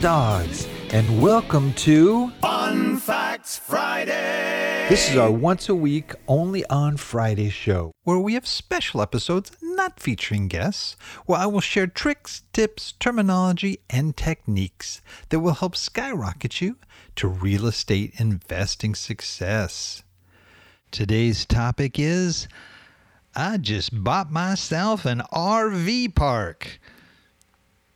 dogs, and welcome to Fun Facts Friday. This is our once a week, only on Friday show, where we have special episodes not featuring guests, where I will share tricks, tips, terminology, and techniques that will help skyrocket you to real estate investing success. Today's topic is I just bought myself an RV park.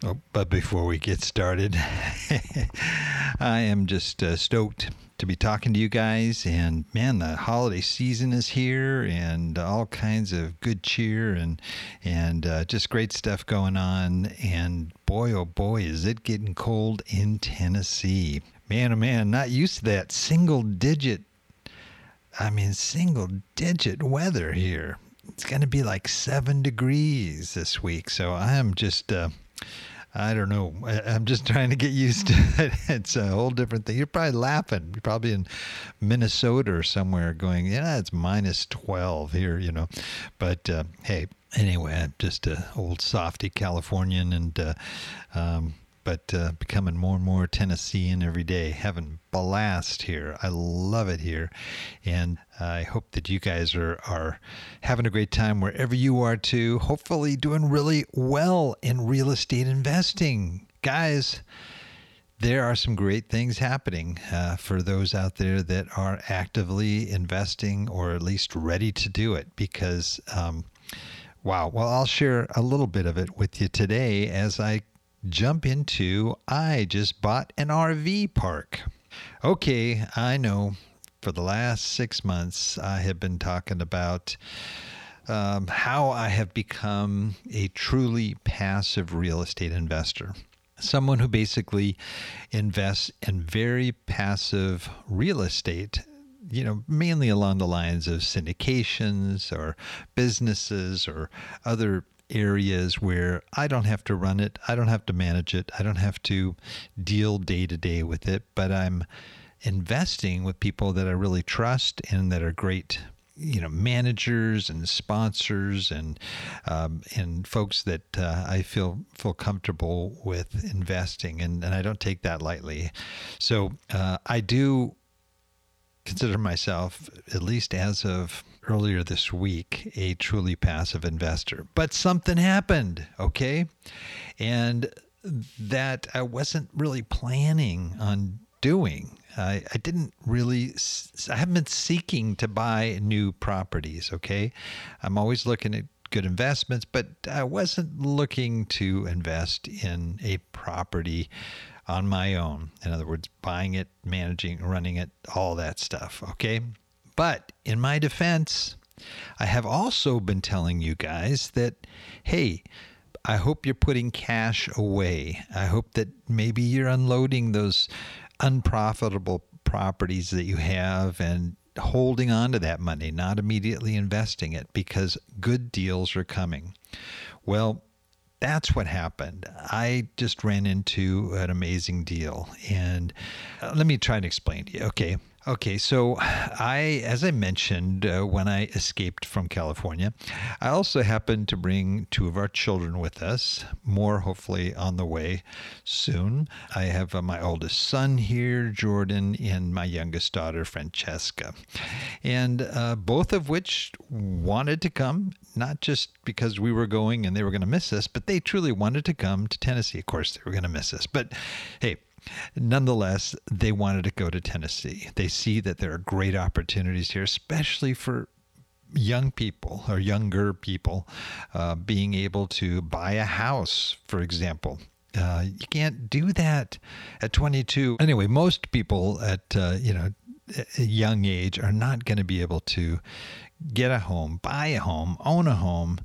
Oh, but before we get started, I am just uh, stoked to be talking to you guys. And man, the holiday season is here, and all kinds of good cheer and and uh, just great stuff going on. And boy, oh boy, is it getting cold in Tennessee! Man, oh man, not used to that single digit. I mean, single digit weather here. It's going to be like seven degrees this week. So I am just. Uh, I don't know. I, am just trying to get used to it. It's a whole different thing. You're probably laughing. You're probably in Minnesota or somewhere going, yeah, it's minus 12 here, you know. But uh, hey, anyway, I'm just an old softy Californian and uh, um, but uh, becoming more and more Tennessean every day. Having blast here. I love it here, and I hope that you guys are are having a great time wherever you are too. Hopefully, doing really well in real estate investing, guys. There are some great things happening uh, for those out there that are actively investing or at least ready to do it because. Um, Wow. Well, I'll share a little bit of it with you today as I jump into I just bought an RV park. Okay, I know for the last six months I have been talking about um, how I have become a truly passive real estate investor. Someone who basically invests in very passive real estate you know, mainly along the lines of syndications or businesses or other areas where I don't have to run it, I don't have to manage it, I don't have to deal day to day with it, but I'm investing with people that I really trust and that are great you know managers and sponsors and um, and folks that uh, I feel feel comfortable with investing and, and I don't take that lightly. So uh, I do consider myself at least as of earlier this week a truly passive investor. But something happened, okay? And that I wasn't really planning on doing. I, I didn't really, I haven't been seeking to buy new properties, okay? I'm always looking at good investments, but I wasn't looking to invest in a property on my own. In other words, buying it, managing, running it, all that stuff, okay? But in my defense, I have also been telling you guys that, hey, I hope you're putting cash away. I hope that maybe you're unloading those unprofitable properties that you have and holding on to that money, not immediately investing it because good deals are coming. Well, that's what happened. I just ran into an amazing deal. And uh, let me try and explain to you. Okay. Okay, so I, as I mentioned uh, when I escaped from California, I also happened to bring two of our children with us, more hopefully on the way soon. I have uh, my oldest son here, Jordan, and my youngest daughter, Francesca, and uh, both of which wanted to come, not just because we were going and they were going to miss us, but they truly wanted to come to Tennessee. Of course, they were going to miss us, but hey, nonetheless, they wanted to go to Tennessee. They see that there are great opportunities here, especially for young people or younger people uh, being able to buy a house, for example. Uh, you can't do that at 22. Anyway, most people at uh, you know a young age are not going to be able to get a home, buy a home, own a home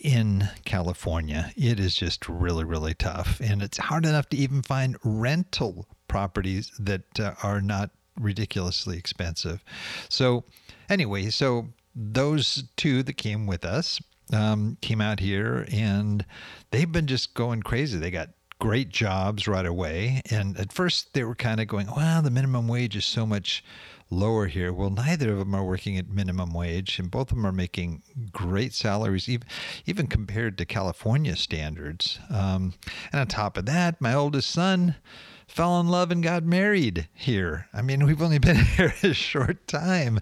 in California. It is just really, really tough. And it's hard enough to even find rental properties that uh, are not ridiculously expensive. So, anyway, so those two that came with us um, came out here and they've been just going crazy. They got great jobs right away. And at first they were kind of going, well, the minimum wage is so much lower here. Well, neither of them are working at minimum wage, and both of them are making great salaries, even even compared to California standards. Um, and on top of that, my oldest son fell in love and got married here. I mean, we've only been here a short time,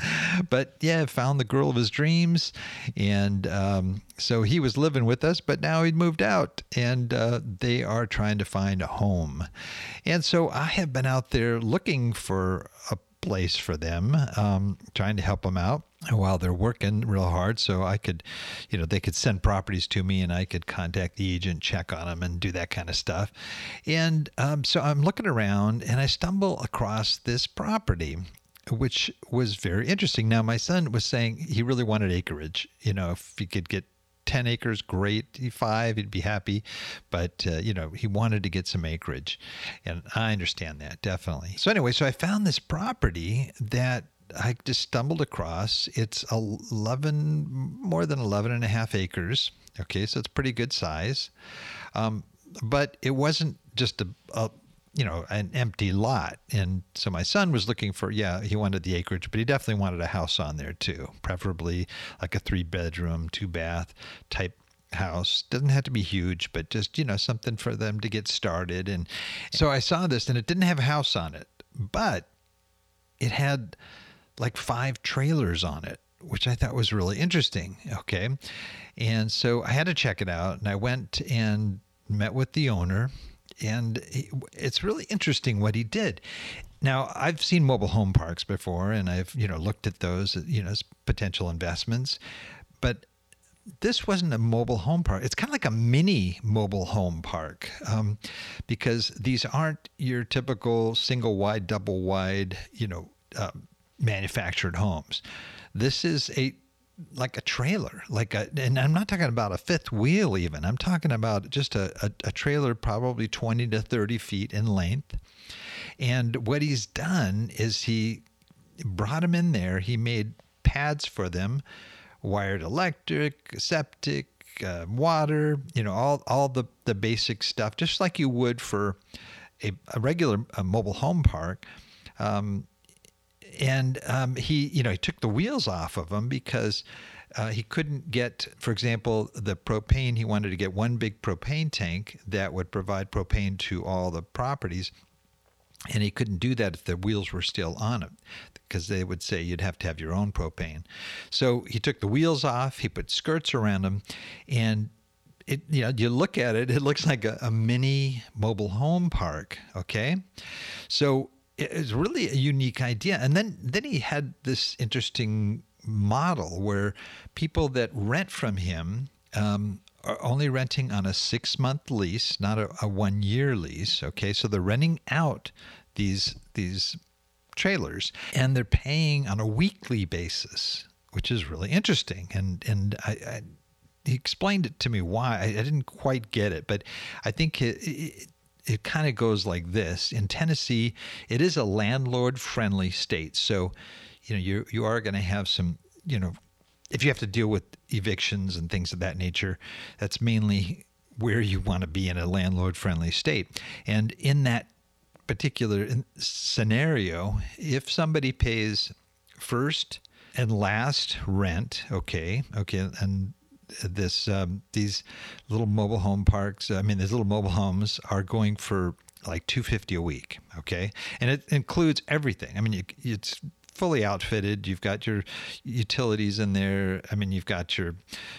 but yeah, found the girl of his dreams, and um, so he was living with us, but now he'd moved out, and uh, they are trying to find a home, and so I have been out there looking for a place for them, um, trying to help them out while they're working real hard. So I could, you know, they could send properties to me and I could contact the agent, check on them, and do that kind of stuff. And um, so I'm looking around and I stumble across this property. Which was very interesting. Now, my son was saying he really wanted acreage. You know, if he could get 10 acres, great. Five, he'd be happy. But, uh, you know, he wanted to get some acreage. And I understand that, definitely. So, anyway, so I found this property that I just stumbled across. It's 11, more than 11 and a half acres. Okay, so it's pretty good size. Um, but it wasn't just a, a you know, an empty lot. And so my son was looking for, yeah, he wanted the acreage, but he definitely wanted a house on there too, preferably like a three bedroom, two bath type house. Doesn't have to be huge but just you know something for them to get started. And so i saw this and it didn't have a house on it but it had like five trailers on it which i thought was really interesting. Okay. And so i had to check it out and i went and met with the owner and it's really interesting what he did. Now, I've seen mobile home parks before, and I've you know looked at those you know as potential investments, but this wasn't a mobile home park. It's kind of like a mini mobile home park um, because these aren't your typical single wide, double wide, you know, uh, manufactured homes. This is a like a trailer, like a, and I'm not talking about a fifth wheel even. I'm talking about just a, a, a, trailer, probably 20 to 30 feet in length. And what he's done is he brought them in there. He made pads for them, wired electric, septic, uh, water, you know, all, all the, the basic stuff, just like you would for a, a regular a mobile home park. Um, and um, he, you know, he took the wheels off of them because uh, he couldn't get, for example, the propane. He wanted to get one big propane tank that would provide propane to all the properties. And he couldn't do that if the wheels were still on it because they would say you'd have to have your own propane. So he took the wheels off, he put skirts around them, and it, you know, you look at it, it looks like a, a mini mobile home park. Okay. So it's really a unique idea. And then then he had this interesting model where people that rent from him um, are only renting on a six month lease, not a, a one year lease. Okay, so they're renting out these these trailers and they're paying on a weekly basis, which is really interesting. And and I, I he explained it to me why I, I, didn't quite get it, but I think it, it, it kind of goes like this. In Tennessee, it is a landlord friendly state. So, you know, you you are going to have some, you know, if you have to deal with evictions and things of that nature, that's mainly where you want to be in a landlord friendly state. And in that particular scenario, if somebody pays first and last rent, okay, okay, and this um, these little mobile home parks. I mean, these little mobile homes are going for like 250 a week okay? And it includes everything. I mean it's fully outfitted. You've got your utilities in there. I mean you've got your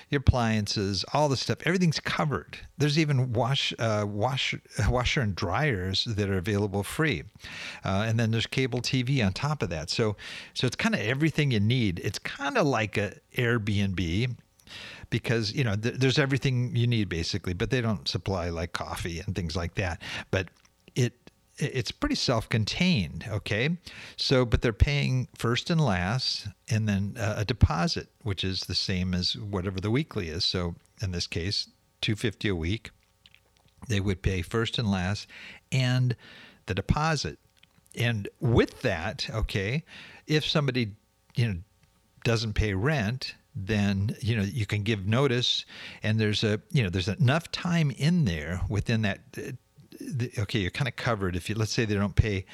your appliances all the stuff. Everything's covered. There's even wash uh, wash washer and dryers that are available free. Uh, and then there's cable tv on top of that. So so it's kind of everything you need. It's kind of like a airbnb because you know th- there's everything you need basically, but they don't supply like coffee and things like that. But it it's pretty self-contained okay? So but they're paying first and last and then uh, a deposit which is the same as whatever the weekly is. So in this case 250 a week. They would pay first and last and the deposit. And with that okay if somebody you know doesn't pay rent then you know you can give notice. And there's a you know there's enough time in there within that uh, the, okay, you're kind of covered. If you let's say they don't pay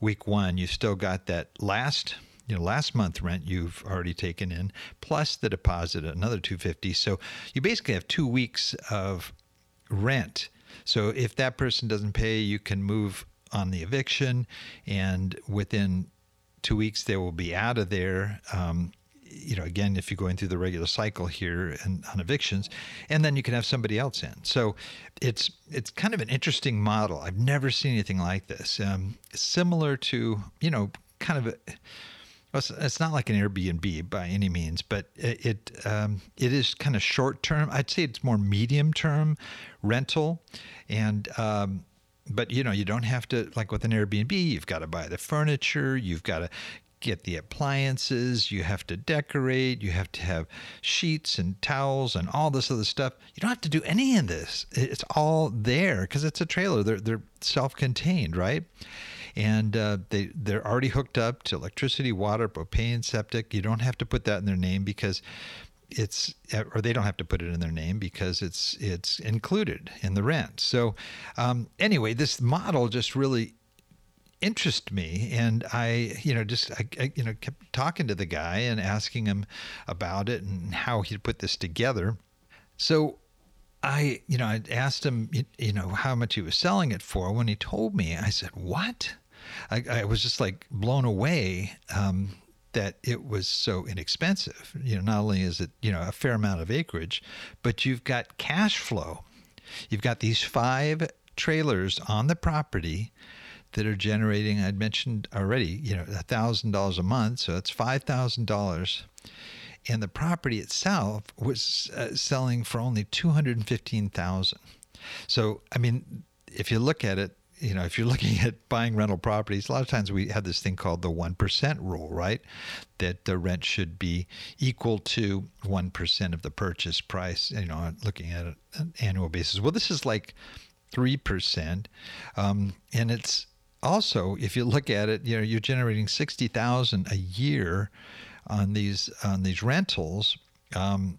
week one, you've still got that last you know last month rent you've already taken in plus the deposit another 250 so you basically have two weeks of rent. So if that person doesn't pay you can move on the eviction and within two weeks they will be out of there. Um, you know, again, if you're going through the regular cycle here and on evictions, and then you can have somebody else in. So it's it's kind of an interesting model. I've never seen anything like this. Um, similar to you know, kind of. A, it's not like an Airbnb by any means, but it it, um, it is kind of short term. I'd say it's more medium term rental, and um, but you know you don't have to like with an Airbnb. You've got to buy the furniture. You've got to get the appliances, you have to decorate, you have to have sheets and towels and all this other stuff. You don't have to do any of this. It's all there because it's a trailer. They're they're self-contained, right? And uh, they they're already hooked up to electricity, water, propane, septic. You don't have to put that in their name because it's or they don't have to put it in their name because it's it's included in the rent. So um, anyway, this model just really interest me. And i you know just I, I, you know kept talking to the guy and asking him about it and how he'd put this together. So i you know i asked him you know how much he was selling it for. When he told me i said what? I, I was just like blown away um, that it was so inexpensive. You know not only is it you know a fair amount of acreage but you've got cash flow. You've got these five trailers on the property that are generating, I'd mentioned already, you know, $1,000 a month. So that's $5,000. And the property itself was uh, selling for only 215000 So, I mean, if you look at it, you know, if you're looking at buying rental properties, a lot of times we have this thing called the 1% rule, right? That the rent should be equal to 1% of the purchase price, you know, looking at an annual basis. Well, this is like 3%. Um, and it's, also, if you look at it, you know, you're generating sixty thousand a year on these on these rentals. Um,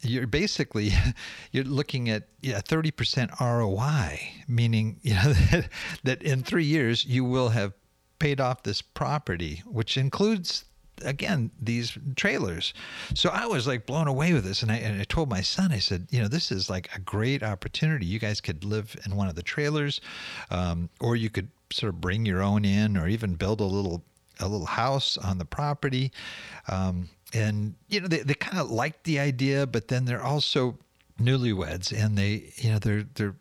you're basically you're looking at yeah 30% ROI, meaning you know that, that in three years you will have paid off this property, which includes again these trailers so i was like blown away with this and I, and I told my son i said you know this is like a great opportunity you guys could live in one of the trailers um, or you could sort of bring your own in or even build a little a little house on the property. Um, and you know they, they kind of like the idea but then they're also newlyweds and they you know they're they're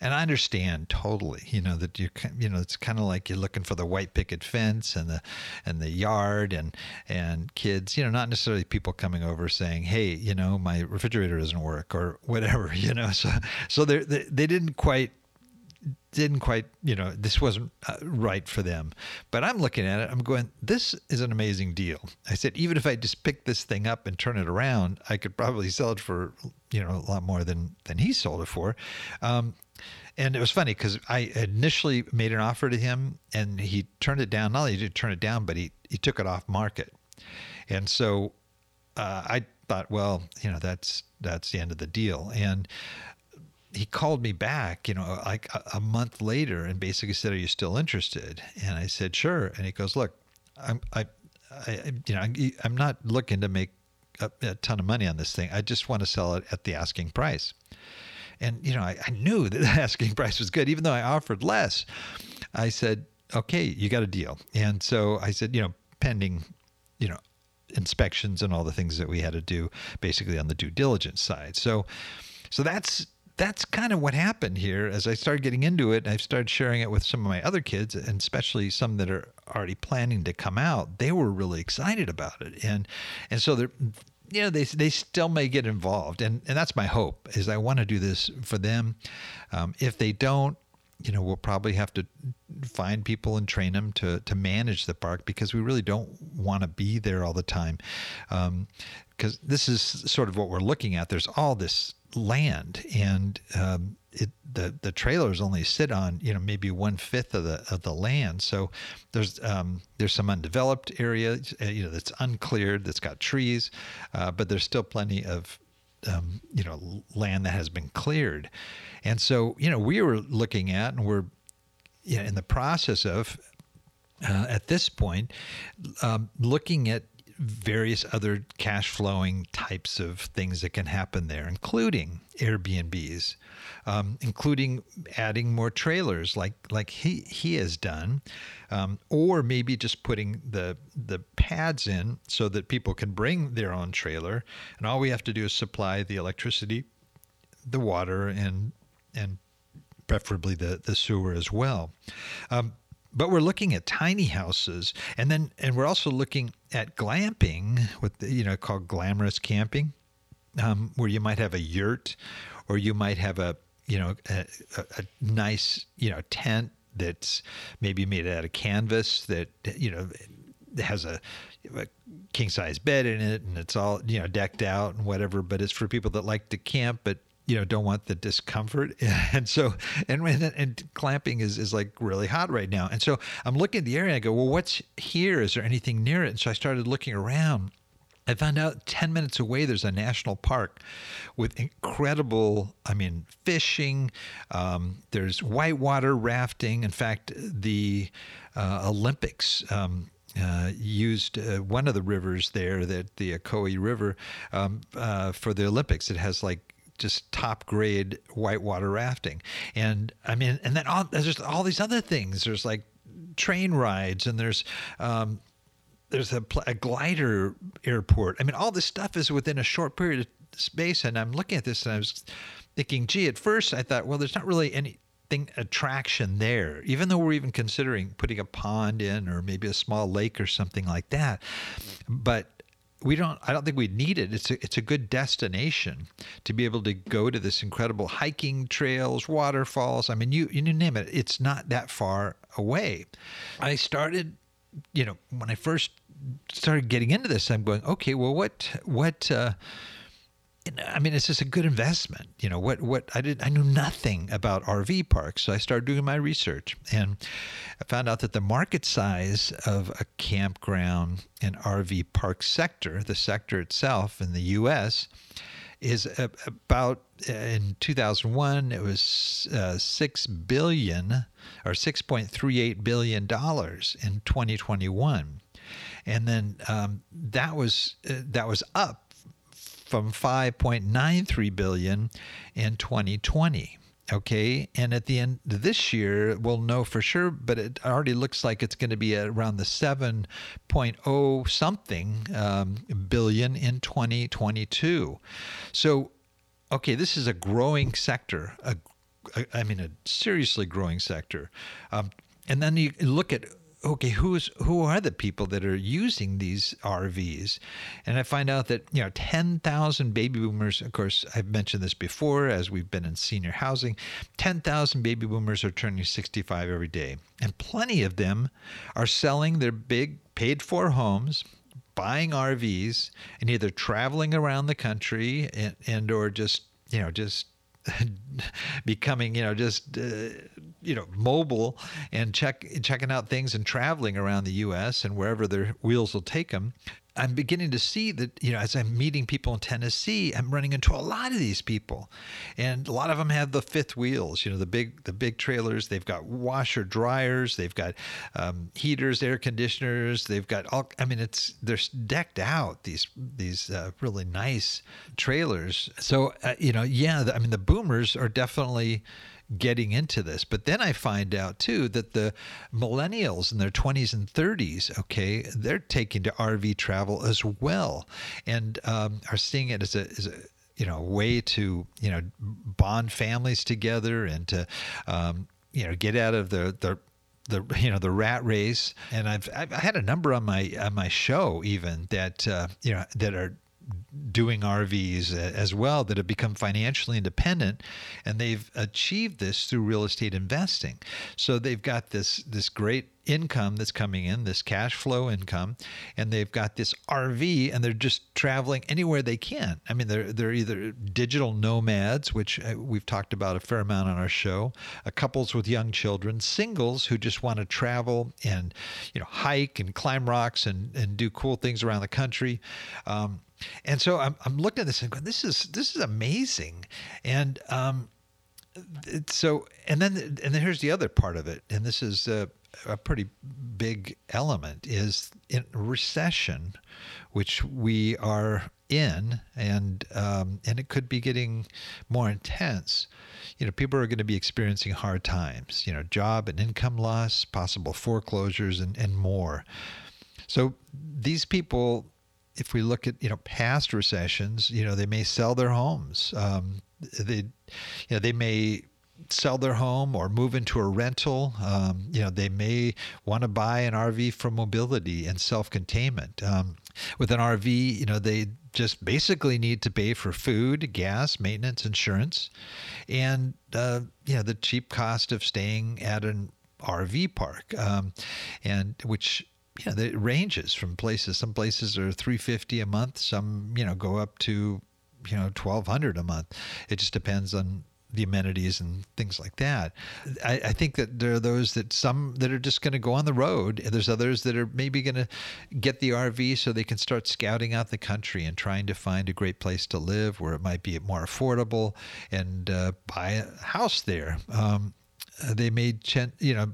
and I understand totally you know that you you know it's kind of like you're looking for the white picket fence and the and the yard and and kids you know not necessarily people coming over saying hey you know my refrigerator doesn't work or whatever you know so so they they didn't quite didn't quite, you know, this wasn't uh, right for them. But I'm looking at it, I'm going, this is an amazing deal. I said, even if I just pick this thing up and turn it around, I could probably sell it for, you know, a lot more than than he sold it for. Um, and it was funny because I initially made an offer to him, and he turned it down. Not only did he turn it down, but he he took it off market. And so uh, I thought, well, you know, that's that's the end of the deal. And he called me back, you know, like a, a, month later and basically said, "Are you still interested?" And I said, "Sure." And he goes, "Look, I'm, I, I you know, I'm not looking to make a, a, ton of money on this thing. I just want to sell it at the asking price." And you know, I, I knew that the asking price was good, even though I offered less. I said, "Okay, you got a deal." And so I said, you know, pending, you know, inspections and all the things that we had to do, basically on the due diligence side. So, so that's that's kind of what happened here as I started getting into it. I started sharing it with some of my other kids, and especially some that are already planning to come out. They were really excited about it, and and so they're you know they they still may get involved, and and that's my hope is I want to do this for them. Um, if they don't, you know, we'll probably have to find people and train them to, to manage the park because we really don't want to be there all the time. Because this is sort of what we're looking at. There's all this land, and um, it, the the trailers only sit on you know maybe one fifth of the of the land. So there's um, there's some undeveloped area uh, you know that's uncleared that's got trees, uh, but there's still plenty of um, you know land that has been cleared, and so you know we were looking at and we're you know, in the process of uh, at this point um, looking at various other cash flowing types of things that can happen there, including Airbnbs, um, including adding more trailers like like he he has done, um, or maybe just putting the the pads in so that people can bring their own trailer, and all we have to do is supply the electricity, the water, and and preferably the the sewer as well. Um, but we're looking at tiny houses and then and we're also looking at glamping with you know called glamorous camping um, where you might have a yurt or you might have a you know a, a, a nice you know tent that's maybe made out of canvas that you know has a, a king size bed in it and it's all you know decked out and whatever but it's for people that like to camp but you know don't want the discomfort and so and and glamping is is like really hot right now and so i'm looking at the area and i go well what's here is there anything near it and so i started looking around I found out 10 minutes away there's a national park with incredible, I mean, fishing. Um, there's whitewater rafting. In fact, the uh, Olympics um, uh, used uh, one of the rivers there, that the Ocoee River, um, uh, for the Olympics. It has like just top grade whitewater rafting. And I mean, and then all, there's all these other things. There's like train rides and there's, um, there's a, a, glider airport. I mean, all this stuff is within a short period of space. And I'm looking at this and I was thinking, gee, at first I thought, well, there's not really anything attraction there, even though we're even considering putting a pond in or maybe a small lake or something like that. But we don't I don't think we need it. It's a, it's a good destination to be able to go to this incredible hiking trails, waterfalls. I mean, you you name it. It's not that far away. I started, you know, when I first started getting into this, I'm going, okay, well, what what uh, I mean, it's just a good investment. You know, what, what I did, I knew nothing about RV parks. So I started doing my research and I found out that the market size of a campground and RV park sector, the sector itself in the US, is about in 2001 it was uh, 6 billion or 6.38 billion dollars in 2021 and then um, that was uh, that was up from 5.93 billion in 2020 okay? And at the end of this year we'll know for sure but it already looks like it's going to be around the 7.0 something um, billion in 2022 so okay this is a growing sector a, a, I mean a seriously growing sector. Um, and then you look at okay, who's who are the people that are using these RVs? And I find out that you know, ten thousand baby boomers. Of course, I've mentioned this before, as we've been in senior housing. Ten thousand baby boomers are turning sixty-five every day, and plenty of them are selling their big paid-for homes buying RVs and either traveling around the country and, and or just you know just becoming you know just uh, you know mobile and check checking out things and traveling around the U.S. and wherever their wheels will take them. I'm beginning to see that, you know, as I'm meeting people in Tennessee, I'm running into a lot of these people. And a lot of them have the fifth wheels, you know, the big the big trailers. They've got washer dryers, they've got um, heaters, air conditioners, they've got all I mean it's they're decked out these these uh, really nice trailers. So, uh, you know, yeah, I mean the boomers are definitely getting into this. But then I find out too that the millennials in their 20s and 30s, okay, they're taking to RV travel as well, and um, are seeing it as a, as a you know way to you know bond families together and to um, you know get out of the the the you know the rat race and I've I've had a number on my on my show even that uh, you know that are doing RVs as well that have become financially independent, and they've achieved this through real estate investing. So they've got this this great income that's coming in, this cash flow income, and they've got this RV, and they're just traveling anywhere they can. I mean, they're they're either digital nomads, which uh, we've talked about a fair amount on our show, uh, couples with young children, singles who just want to travel and you know hike and climb rocks and and do cool things around the country. Um, and so I'm, I'm looking at this and going, this is this is amazing, and um, so and then and then here's the other part of it, and this is. Uh, a pretty big element is in recession, which we are in, and um, and it could be getting more intense. You know, people are going to be experiencing hard times. You know, job and income loss, possible foreclosures, and and more. So these people, if we look at you know past recessions, you know they may sell their homes. Um, they, you know, they may sell their home or move into a rental. Um, you know, they may want to buy an RV for mobility and self-containment. Um, with an RV, you know, they just basically need to pay for food, gas, maintenance, insurance, and uh, you know the cheap cost of staying at an RV park, um, and which you know, it ranges from places. Some places are 350 a month. Some, you know, go up to, you know, 1200 a month. It just depends on the amenities and things like that. I, I, think that there are those that some that are just going to go on the road, and there's others that are maybe going to get the RV so they can start scouting out the country and trying to find a great place to live where it might be more affordable and uh, buy a house there. Um, they may, you know,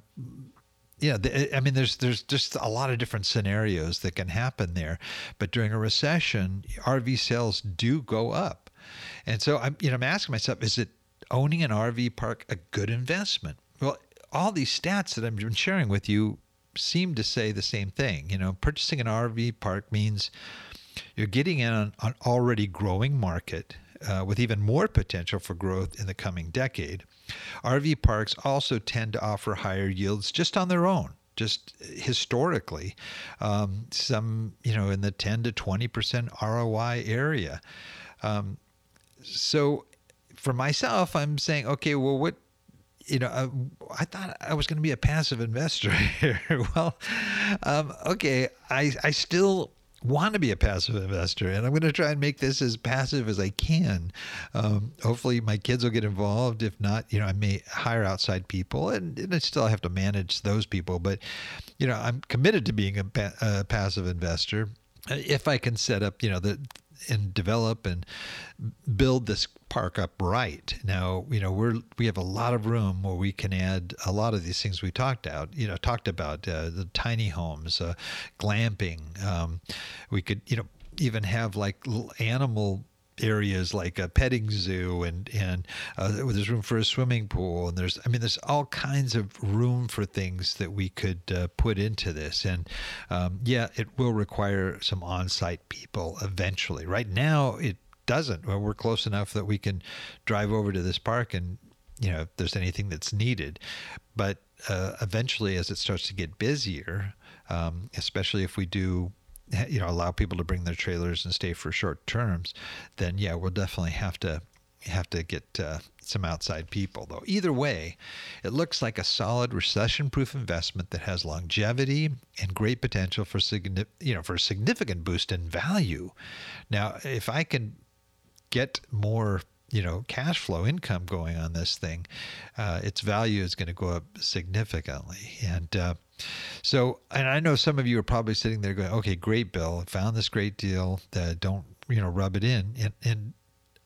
yeah, I mean, there's there's just a lot of different scenarios that can happen there. But during a recession, RV sales do go up, and so I'm you know I'm asking myself, is it owning an RV park a good investment? Well, all these stats that I've been sharing with you seem to say the same thing. You know, purchasing an RV park means you're getting in on an already growing market uh, with even more potential for growth in the coming decade. RV parks also tend to offer higher yields just on their own just historically, um, some you know in the 10 to 20 percent ROI area. Um, so for myself, I'm saying, okay, well, what, you know, I, uh, I thought I was going to be a passive investor here. well, um, okay, I, I still want to be a passive investor and i'm going to try and make this as passive as i can. Um, hopefully my kids will get involved. If not you know i may hire outside people and, and i still have to manage those people but you know i'm committed to being a, pa- a passive investor. If i can set up you know the and develop and build this park up right. Now, you know, we're we have a lot of room where we can add a lot of these things we talked out. You know, talked about uh, the tiny homes, uh, glamping. Um, we could, you know, even have like animal areas like a petting zoo and and uh, there's room for a swimming pool and there's I mean there's all kinds of room for things that we could uh, put into this and um, yeah it will require some on-site people eventually right now it doesn't well, we're close enough that we can drive over to this park and you know if there's anything that's needed but uh, eventually as it starts to get busier um, especially if we do you know allow people to bring their trailers and stay for short terms, then yeah, we'll definitely have to have to get uh, some outside people though. Either way, it looks like a solid recession-proof investment that has longevity and great potential for signi- you know for a significant boost in value. Now, if I can get more you know cash flow income going on this thing, uh, its value is going to go up significantly. And uh, so, and I know some of you are probably sitting there going, "Okay, great, Bill, found this great deal. Uh, don't you know rub it in." And and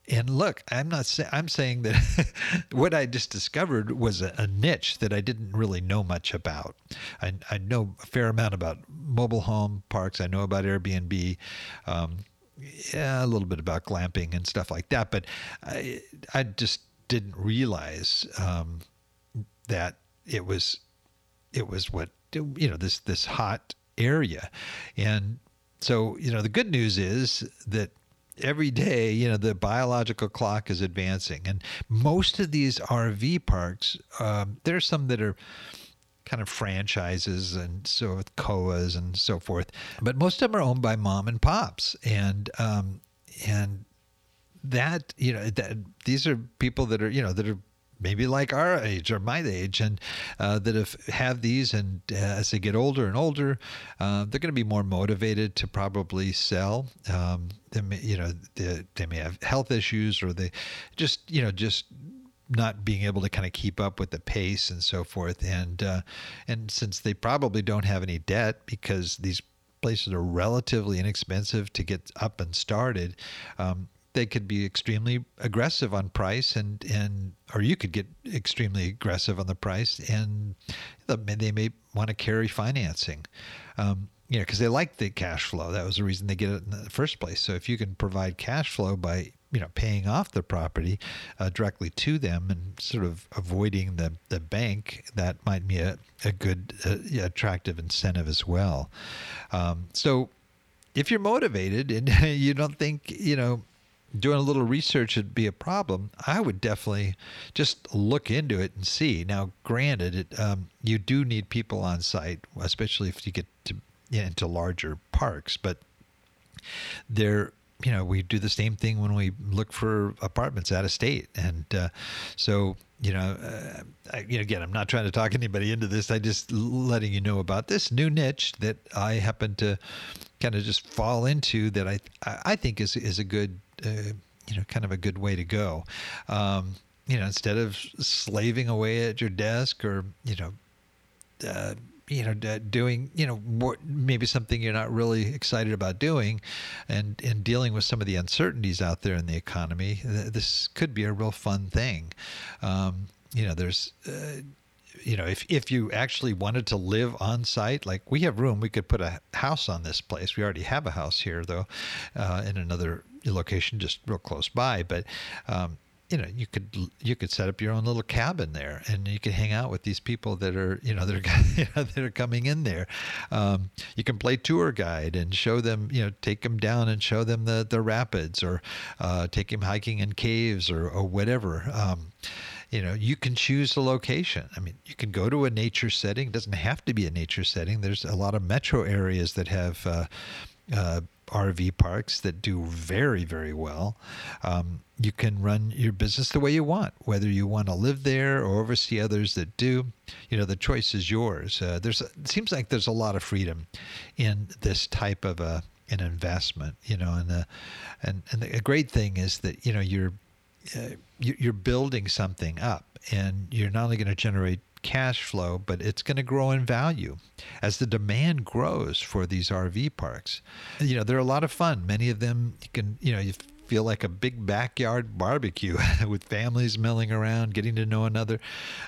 and look, I'm not saying I'm saying that what I just discovered was a, a, niche that I didn't really know much about. I, I know a fair amount about mobile home parks. I know about Airbnb. Um, yeah, a little bit about glamping and stuff like that, but I, I just didn't realize um, that it was it was what you know this this hot area, and so you know the good news is that every day, you know, the biological clock is advancing. And most of these RV parks, um, there's some that are kind of franchises and so with KOAs and so forth. But most of them are owned by mom and pops. And um, and that you know that these are people that are you know that are maybe like our age or my age, and uh, that have have these, and uh, as they get older and older, uh, they're going to be more motivated to probably sell. Um, they may, you know, they, they may have health issues, or they just you know just not being able to kind of keep up with the pace and so forth. And uh, and since they probably don't have any debt because these places are relatively inexpensive to get up and started um, they could be extremely aggressive on price and and or you could get extremely aggressive on the price and they may want to carry financing. Um, you know because they like the cash flow. That was the reason they get it in the first place. So if you can provide cash flow by you know paying off the property uh, directly to them and sort of avoiding the, the bank that might be a, a good uh, attractive incentive as well um, so if you're motivated and you don't think you know doing a little research would be a problem, I would definitely just look into it and see. Now, granted, it, um, you do need people on site, especially if you get to into larger parks, but there you know we do the same thing when we look for apartments out of state. And uh, so you know uh, I, you know again i'm not trying to talk anybody into this. I just letting you know about this new niche that i happen to kind of just fall into that i i think is is a good uh, you know kind of a good way to go. Um, you know instead of slaving away at your desk or you know uh, you know doing you know more, maybe something you're not really excited about doing and and dealing with some of the uncertainties out there in the economy this could be a real fun thing. Um, you know there's uh, you know if, if you actually wanted to live on site like we have room we could put a house on this place. We already have a house here though uh, in another location just real close by but um, you know you could you could set up your own little cabin there and you could hang out with these people that are you know that are that are coming in there. Um, you can play tour guide and show them you know take them down and show them the the rapids or uh, take them hiking in caves or, or whatever. Um, you know you can choose the location. I mean you can go to a nature setting. It doesn't have to be a nature setting. There's a lot of metro areas that have uh, uh, RV parks that do very, very well. Um, you can run your business the way you want, whether you want to live there or oversee others that do. You know, the choice is yours. Uh, there's it seems like there's a lot of freedom in this type of a an investment. You know, and the and and the great thing is that you know you're uh, you're building something up, and you're not only going to generate cash flow, but it's going to grow in value as the demand grows for these RV parks. You know, they're a lot of fun. Many of them you can, you know, you feel like a big backyard barbecue with families milling around, getting to know another,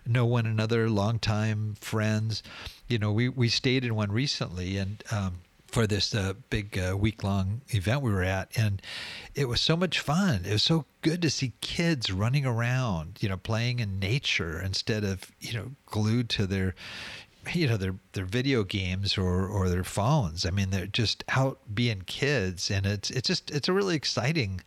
know one another, longtime friends. You know, we we stayed in one recently, and um, for this uh, big uh, week long event we were at. And it was so much fun. It was so good to see kids running around, you know, playing in nature instead of, you know, glued to their, you know, their, their video games or, or their phones. I mean, they're just out being kids and it's, it's just, it's a really exciting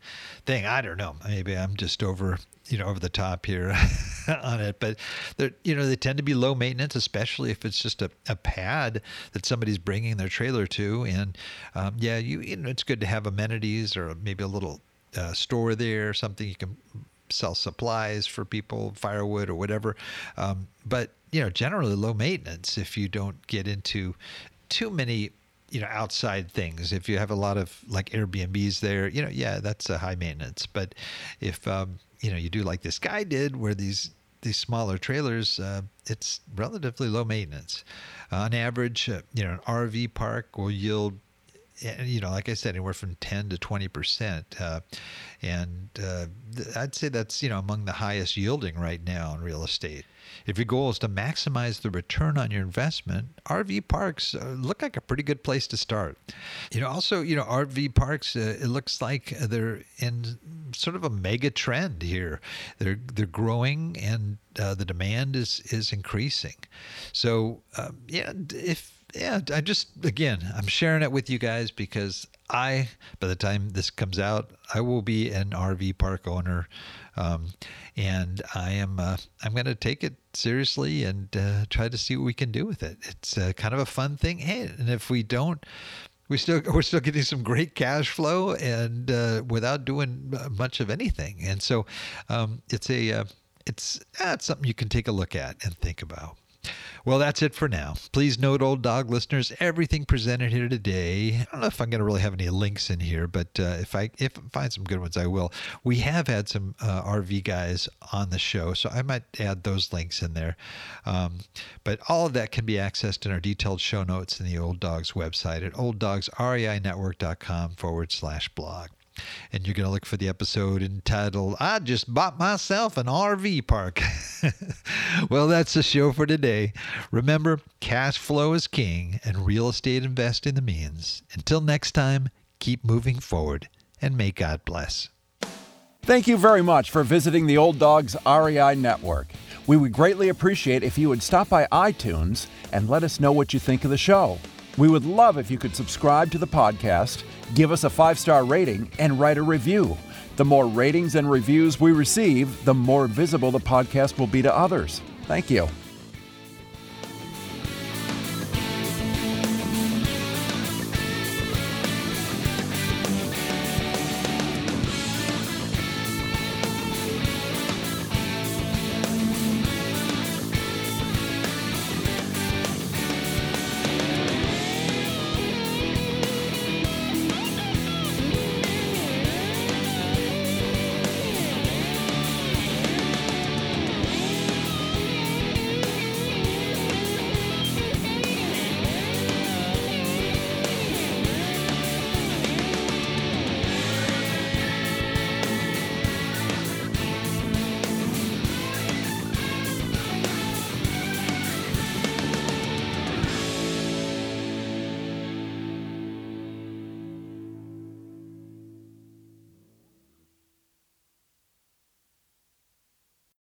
thing. I don't know. Maybe I'm just over you know over the top here on it but they're you know they tend to be low maintenance especially if it's just a, a pad that somebody's bringing their trailer to. And um, yeah you, you know it's good to have amenities or maybe a little uh, store there something you can sell supplies for people firewood or whatever. Um, but you know generally low maintenance if you don't get into too many you know outside things. If you have a lot of like airbnbs there you know yeah that's a high maintenance. But if um, you know you do like this guy did, where these these smaller trailers, uh, it's relatively low maintenance. On average, uh, you know, an RV park will yield, you know, like I said, anywhere from 10 to 20 percent, uh, and uh, I'd say that's you know among the highest yielding right now in real estate. If your goal is to maximize the return on your investment, RV parks uh, look like a pretty good place to start. You know, also, you know, RV parks, uh, it looks like they're in sort of a mega trend here. They're they're growing and uh, the demand is is increasing. So, um, yeah, if yeah, I just again, I'm sharing it with you guys because I, by the time this comes out, I will be an RV park owner, um, and I am uh, I'm going to take it seriously and uh, try to see what we can do with it. It's uh, kind of a fun thing. Hey, and if we don't we still we're still getting some great cash flow and uh, without doing uh, much of anything. And so um, it's a uh, it's uh, it's something you can take a look at and think about. Well, that's it for now. Please note, old dog listeners, everything presented here today. I don't know if I'm going to really have any links in here, but uh, if I if I find some good ones, I will. We have had some uh, RV guys on the show, so I might add those links in there. Um, but all of that can be accessed in our detailed show notes in the Old Dogs website at olddogsreinetwork.com forward slash blog and you're going to look for the episode entitled I Just Bought Myself an RV Park. well, that's the show for today. Remember, cash flow is king and real estate investing the means. Until next time, keep moving forward and may God bless. Thank you very much for visiting the Old Dogs REI Network. We would greatly appreciate if you would stop by iTunes and let us know what you think of the show. We would love if you could subscribe to the podcast, give us a five star rating, and write a review. The more ratings and reviews we receive, the more visible the podcast will be to others. Thank you.